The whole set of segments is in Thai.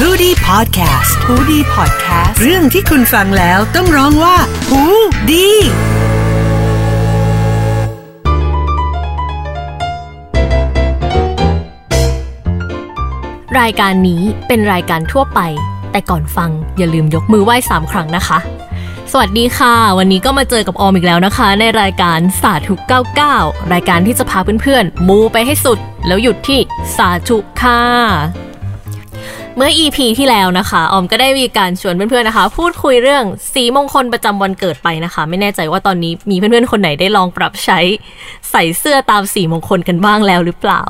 h o ดี้พอดแคสต์ฮูดี้พอดแคสต์เรื่องที่คุณฟังแล้วต้องร้องว่าหูดีรายการนี้เป็นรายการทั่วไป แต่ก่อนฟังอย่าลืมยกมือไหว้สามครั้งนะคะ สวัสดีค่ะ วันนี้ก็มาเจอกับออมอีกแล้วนะคะ ในรายการสาธุ99 รายการที่จะพาเพื่อนๆมูไปให้สุด แล้วหยุดที่สาธุค่ะ เมื่อ EP ที่แล้วนะคะ ออมก็ได้มีการชวนเพื่อนๆนะคะ พูดคุยเรื่องสีมงคลประจำวันเกิดไปนะคะ ไม่แน่ใจว่าตอนนี้มีเพื่อนๆคนไหนได้ลองปรับใช้ใส่เสื้อตามสีมงคลกันบ้างแล้วหรือเปล่า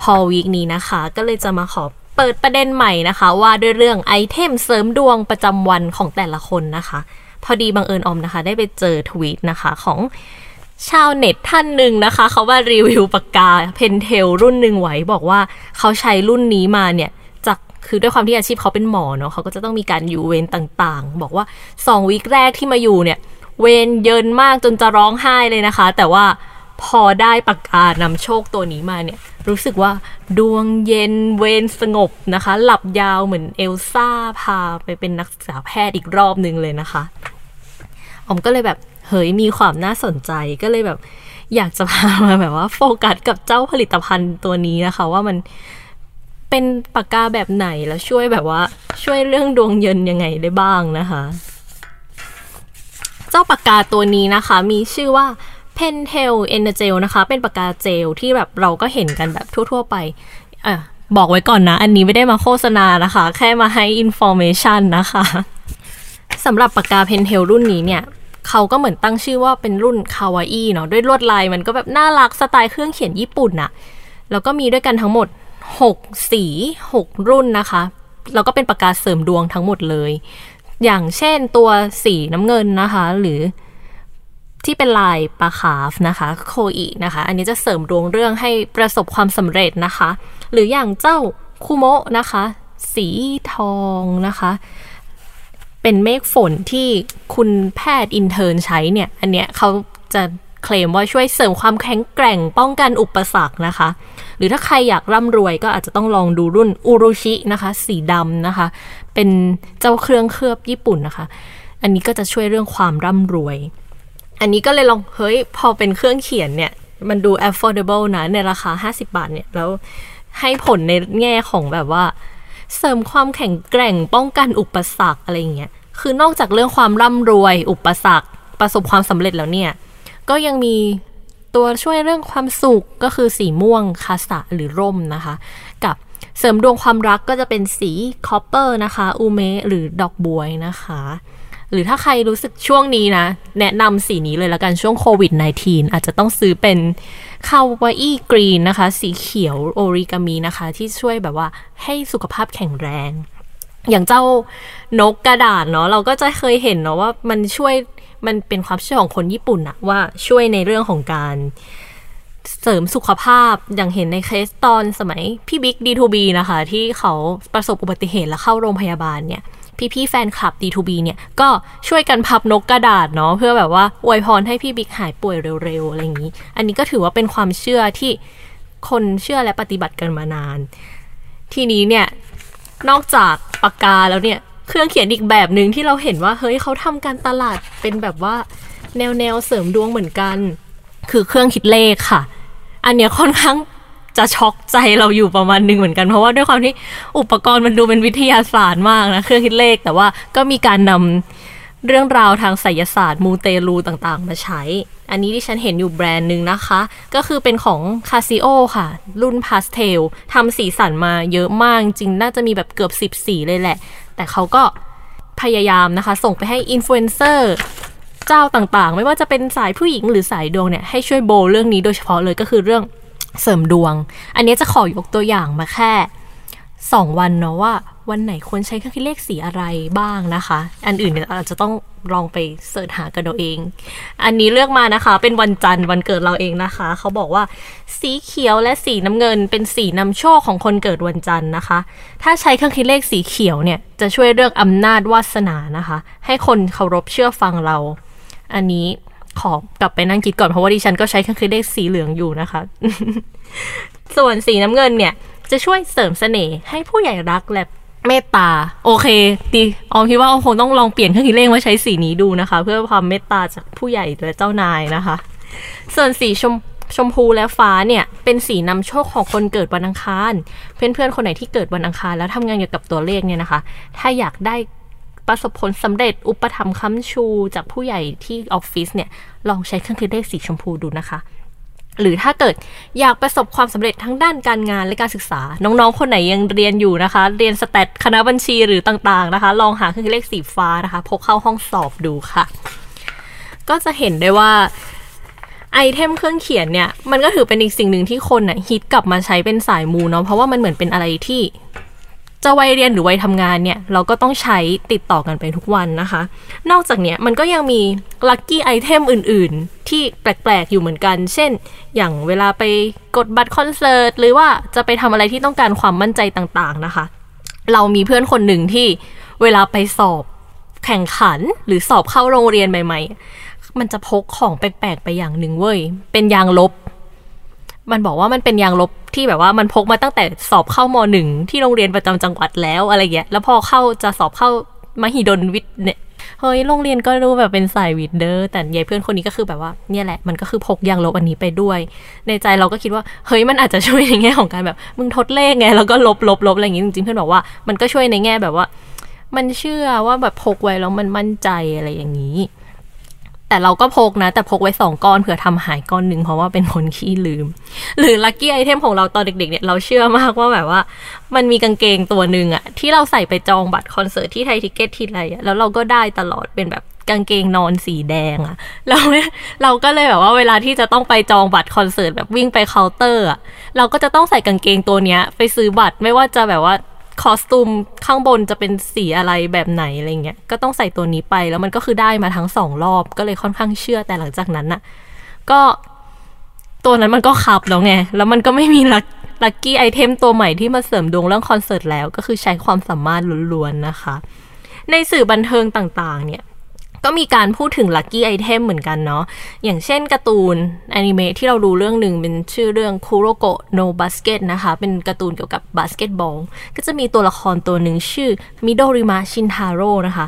พอวีคนี้นะคะ ก็เลยจะมาขอเปิดประเด็นใหม่นะคะ ว่าด้วยเรื่องไอเทมเสริมดวงประจำวันของแต่ละคนนะคะ พอดีบังเอิญออมนะคะ ได้ไปเจอทวีตนะคะของชาวเน็ตท่านหนึ่งนะคะ เขามารีวิวปากกาเพนเทลรุ่นหนึ่งไว้บอกว่าเขาใช้รุ่นนี้มาเนี่ย คือด้วยความที่อาชีพเขาเป็นหมอเนาะเขาก็จะต้องมีการอยู่เวรต่างๆ บอกว่าสองวีคแรกที่มาอยู่เนี่ย เวรเยินมากจนจะร้องไห้เลยนะคะ แต่ว่าพอได้ปากกานำโชคตัวนี้มาเนี่ย รู้สึกว่าดวงเย็นเวรสงบนะคะ หลับยาวเหมือนเอลซ่าพาไปเป็นนักศึกษาแพทย์อีกรอบหนึ่งเลยนะคะอมก็เลยแบบเฮ้ยมีความน่าสนใจก็เลยแบบ อยากจะพามาแบบว่าโฟกัสกับเจ้าผลิตภัณฑ์ตัวนี้นะคะ ว่ามัน เป็นปากกาแบบไหนแล้วช่วยแบบว่า ช่วยเรื่องดวงเย็นยังไงได้บ้างนะคะ เจ้าปากกาตัวนี้นะคะ มีชื่อว่า Pentel Energel นะคะ เป็นปากกาเจลที่แบบเราก็เห็นกันแบบทั่ว ๆ ไปอะบอกไว้ก่อนนะ อันนี้ไม่ได้มาโฆษณานะคะ แค่มาให้ information นะคะสำหรับปากกาเพนเทลรุ่นนี้เนี่ย เขาก็เหมือนตั้งชื่อว่าเป็นรุ่นคาวาอี้เนาะด้วยลวดลายมันก็แบบน่ารักสไตล์เครื่องเขียนญี่ปุ่นอะแล้วก็มีด้วยกันทั้งหมด 6 สี 6 รุ่นนะคะ แล้วก็เป็นปากกาเสริมดวงทั้งหมดเลย อย่างเช่นตัวสีน้ำเงินนะคะ หรือที่เป็นลายปลาคาฟนะคะ โคอีนะคะ อันนี้จะเสริมดวงเรื่องให้ประสบความสำเร็จนะคะ หรืออย่างเจ้าคุโมะนะคะ สีทองนะคะ เป็นเมฆฝนที่คุณแพทย์อินเทอร์นใช้เนี่ย อันเนี้ยเขาจะ เคลมว่าช่วยเสริมความแข็งแกร่งป้องกันอุปสรรคนะคะ หรือถ้าใครอยากร่ำรวยก็อาจจะต้องลองดูรุ่นอุรุชินะคะ สีดำนะคะ เป็นเจ้าเครื่องเคลือบญี่ปุ่นนะคะ อันนี้ก็จะช่วยเรื่องความร่ำรวย อันนี้ก็เลยลองเฮ้ยพอเป็นเครื่องเขียนเนี่ย มันดู affordable นะในราคา 50 บาทเนี่ยแล้วให้ผลในแง่ของแบบว่า เสริมความแข็งแกร่งป้องกันอุปสรรคอะไรเงี้ยคือนอกจากเรื่องความร่ำรวย อุปสรรค ประสบความสำเร็จแล้วเนี่ย ก็ยังมีตัวช่วยเรื่องความสุขก็คือสีม่วงคาสะหรือร่มนะคะ กับเสริมดวงความรักก็จะเป็นสี copper นะคะ อูเมะหรือดอกบ๊วยนะคะ หรือถ้าใครรู้สึกช่วงนี้นะ แนะนำสีนี้เลยละกันช่วงโควิด -19 อาจจะต้องซื้อเป็นคาวาอี้กรีนนะคะ สีเขียวโอริกามีนะคะ ที่ช่วยแบบว่าให้สุขภาพแข็งแรง อย่างเจ้านกกระดาษเนาะเราก็จะเคยเห็นเนาะว่ามันช่วย มันเป็นความเชื่อของคนญี่ปุ่นอะว่าช่วยในเรื่องของการเสริมสุขภาพอย่างเห็นในเคสตอนสมัยพี่บิ๊ก D2B นะคะ ที่เขาประสบอุบัติเหตุแล้วเข้าโรงพยาบาลเนี่ย พี่ๆแฟนคลับ D2B เนี่ย ก็ช่วยกันพับนกกระดาษเนาะเพื่อแบบว่าอวยพรให้พี่บิ๊กหายป่วยเร็วๆอะไรอย่างนี้ อันนี้ก็ถือว่าเป็นความเชื่อที่คนเชื่อและปฏิบัติกันมานาน ทีนี้เนี่ยนอกจากปากกาแล้วเนี่ย เครื่องเขียนอีกแบบหนึ่งที่เราเห็นว่า เฮ้ยเขาทำการตลาดเป็นแบบว่า แนวแนวเสริมดวงเหมือนกัน คือเครื่องคิดเลขค่ะ อันเนี้ยค่อนข้างจะช็อกใจเราอยู่ประมาณหนึงเหมือนกัน เพราะว่าด้วยความที่อุปกรณ์มันดูเป็นวิทยาศาสตร์มากนะ เครื่องคิดเลข แต่ว่าก็มีการนำเรื่องราวทางไสยศาสตร์มูเตลูต่างๆ มาใช้ อันนี้ที่ฉันเห็นอยู่แบรนด์หนึ่งนะคะ ก็คือเป็นของ c a s i o ค่ะ รุ่นพาสเทลทำสีสันมาเยอะมากจริงน่าจะมีแบบเกือบสิบสีเลยแหละ แต่เขาก็พยายามนะคะ ส่งไปให้อินฟลูเอนเซอร์เจ้าต่างๆ ไม่ว่าจะเป็นสายผู้หญิงหรือสายดวงเนี่ย ให้ช่วยโบเรื่องนี้โดยเฉพาะเลยก็คือเรื่องเสริมดวง อันนี้จะขอยกตัวอย่างมาแค่ 2 วันเนาะว่า วันไหนควรใช้เครื่องคิดเลขสีอะไรบ้างนะคะ อันอื่นเนี่ยอาจจะต้องลองไปเสิร์ชหากันเอาเอง อันนี้เลือกมานะคะ เป็นวันจันทร์วันเกิดเราเองนะคะ เขาบอกว่า สีเขียวและสีน้ำเงิน เป็นสีนำโชคของคนเกิดวันจันทร์นะคะ ถ้าใช้เครื่องคิดเลขสีเขียวเนี่ยจะช่วยเรื่องอำนาจวาสนานะคะ ให้คนเคารพเชื่อฟังเรา อันนี้ขอกลับไปนั่งคิดก่อนเพราะว่าดิฉันก็ใช้เครื่องคิดเลขสีเหลืองอยู่นะคะ ส่วนสีน้ำเงินเนี่ยจะช่วยเสริมเสน่ห์ให้ผู้ใหญ่รักและ เมตตา โอเคดีออมคิดว่าออมคงต้องลองเปลี่ยนเครื่องคิดเลขมาใช้สีนี้ดูนะคะ เพื่อความเมตตาจากผู้ใหญ่และเจ้านายนะคะ ส่วนสีชมชมพูและฟ้าเนี่ยเป็นสีนำโชคของคนเกิดวันอังคาร เพื่อนๆคนไหนที่เกิดวันอังคาร แล้วทำงานเกี่ยวกับตัวเลขเนี่ยนะคะ ถ้าอยากได้ประสบผลสำเร็จอุปถัมภ์ค้ำชู จากผู้ใหญ่ที่ออฟฟิศเนี่ยลองใช้เครื่องคิดเลขสีชมพูดูนะคะ หรือถ้าเกิดอยากประสบความสำเร็จทั้งด้านการงานและการศึกษา น้องๆ คนไหนยังเรียนอยู่นะคะ เรียนสแตทคณะบัญชีหรือต่างๆนะคะ ลองหาเครื่องเลขสีฟ้านะคะ พกเข้าห้องสอบดูค่ะ ก็จะเห็นได้ว่าไอเทมเครื่องเขียนเนี่ย มันก็ถือเป็นอีกสิ่งหนึ่งที่คนน่ะฮิตกลับมาใช้เป็นสายมูเนาะเพราะว่ามันเหมือนเป็นอะไรที่ จะวัยเรียนหรือวัยทำงานเนี่ย เราก็ต้องใช้ติดต่อกันไปทุกวันนะคะ นอกจากเนี้ยมันก็ยังมีลัคกี้ไอเทมอื่น ๆ ที่แปลก ๆ อยู่เหมือนกัน เช่น อย่างเวลาไปกดบัตรคอนเสิร์ต หรือว่าจะไปทำอะไรที่ต้องการความมั่นใจต่าง ๆ นะคะ เรามีเพื่อนคนหนึ่งที่เวลาไปสอบแข่งขันหรือสอบเข้าโรงเรียนใหม่ ๆ มันจะพกของแปลก ๆ ไปอย่างหนึ่งเว้ย เป็นยางลบ มันบอกว่ามันเป็นยางลบที่แบบว่ามันพกมาตั้งแต่สอบเข้ามหนึ่งที่โรงเรียนประจำจังหวัดแล้วอะไรเงี้ยแล้วพอเข้าจะสอบเข้ามหิดลวิทย์เนี่ยเฮ้ยโรงเรียนก็รู้แบบเป็นสายวิทย์เด้อแต่ยายเพื่อนคนนี้ก็คือแบบว่าเนี่ยแหละมันก็คือพกยางลบอันนี้ไปด้วย ในใจเราก็คิดว่าเฮ้ยมันอาจจะช่วยในแง่ของการแบบ มึงทดเลขไงแล้วก็ลบลบลบอะไรอย่างงี้จริงๆเพื่อนบอกว่ามันก็ช่วยในแง่แบบว่า มันเชื่อว่าแบบพกไว้แล้วมันมั่นใจอะไรอย่างนี้ แต่เราก็พกนะ แต่พกไว้สองก้อนเผื่อทำหายก้อนหนึ่งเพราะว่าเป็นคนขี้ลืม หรือ lucky item ของเราตอนเด็กๆเนี่ยเราเชื่อมากว่าแบบว่า มันมีกางเกงตัวหนึ่งอะที่เราใส่ไปจองบัตรคอนเสิร์ตที่ไทยทิคเก็ตทีไรอะแล้วเราก็ได้ตลอดเป็นแบบกางเกงนอนสีแดงอะเราเราก็เลยแบบว่าเวลาที่จะต้องไปจองบัตรคอนเสิร์ตแบบวิ่งไปเคาน์เตอร์อะเราก็จะต้องใส่กางเกงตัวเนี้ย ไปซื้อบัตรไม่ว่าจะแบบว่า costume ข้างบนจะเป็นสีอะไรแบบไหนอะไรเงี้ย ก็ต้องใส่ตัวนี้ไปแล้วมันก็คือได้มาทั้งสองรอบก็เลยค่อนข้างเชื่อแต่หลังจากนั้นน่ะ ก็ตัวนั้นมันก็คับแล้วไง แล้วมันก็ไม่มี luck lucky item ตัวใหม่ที่มาเสริมดวงเรื่องคอนเสิร์ตแล้ว ก็คือใช้ความสามารถล้วนๆนะคะ ในสื่อบันเทิงต่างๆ เนี่ย ก็มีการพูดถึง lucky item เหมือนกันเนาะ อย่างเช่นการ์ตูนแอนิเมะที่เราดูเรื่องหนึ่งเป็นชื่อเรื่อง Kuroko no Basket นะคะ เป็นการ์ตูนเกี่ยวกับบาสเกตบอล ก็จะมีตัวละครตัวหนึ่งชื่อมิโดริมะชินทาโร่นะคะ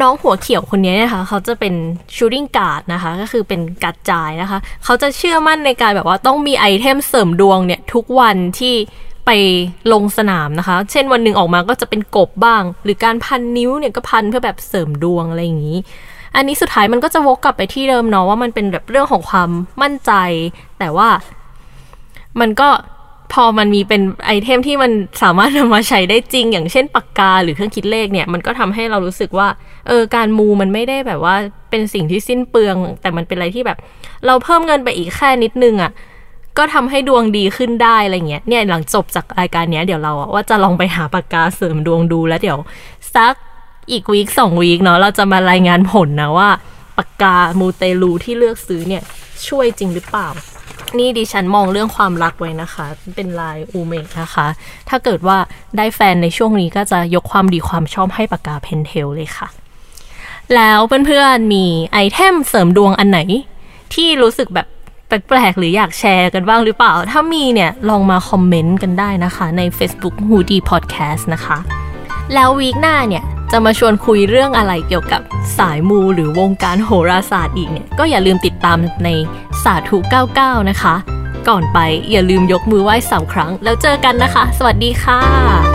น้องหัวเขียวคนนี้นะคะ เขาจะเป็น shooting guard นะคะ ก็คือเป็นการ์ดจ่ายนะคะ เขาจะเชื่อมั่นในการแบบว่าต้องมีไอเทมเสริมดวงเนี่ยทุกวันที่ ไปลงสนามนะคะ เช่นวันหนึ่งออกมาก็จะเป็นกบบ้าง หรือการพันนิ้วเนี่ยก็พันเพื่อแบบเสริมดวงอะไรอย่างนี้ อันนี้สุดท้ายมันก็จะวกกลับไปที่เดิมเนาะว่ามันเป็นแบบเรื่องของความมั่นใจ แต่ว่ามันก็พอมันมีเป็นไอเทมที่มันสามารถนำมาใช้ได้จริง อย่างเช่นปากกาหรือเครื่องคิดเลขเนี่ย มันก็ทำให้เรารู้สึกว่าเออการมูมันไม่ได้แบบว่าเป็นสิ่งที่สิ้นเปลือง แต่มันเป็นอะไรที่แบบ เราเพิ่มเงินไปอีกแค่นิดนึงอะ่ะ ก็ทำให้ดวงดีขึ้นได้อะไรเงี้ยเนี่ยหลังจบจากรายการเนี้ยเดี๋ยวเราอะว่าจะลองไปหาปากกาเสริมดวงดูแล้วเดี๋ยวสักอีกวีคสองวีคเนาะเราจะมารายงานผลนะว่าปากกามูเตลูที่เลือกซื้อเนี่ยช่วยจริงหรือเปล่า นี่ดิฉันมองเรื่องความรักไว้นะคะ เป็นลายอูเมะนะคะ ถ้าเกิดว่าได้แฟนในช่วงนี้ก็จะยกความดีความชอบให้ปากกาเพนเทลเลยค่ะ แล้วเพื่อนๆมีไอเทมเสริมดวงอันไหน ที่รู้สึกแบบ แปลกๆหรืออยากแชร์กันบ้างหรือเปล่า ถ้ามีเนี่ย ลองมาคอมเมนต์กันได้นะคะใน Facebook h o o d y Podcast นะคะ แล้ว week หน้าเนี่ย จะมาชวนคุยเรื่องอะไรเกี่ยวกับสายมูหรือวงการโหราศาสตร์อีกเนี่ย ก็อย่าลืมติดตามในสาธุ 99 นะคะ ก่อนไปอย่าลืมยกมือไหว้สามครั้ง แล้วเจอกันนะคะ สวัสดีค่ะ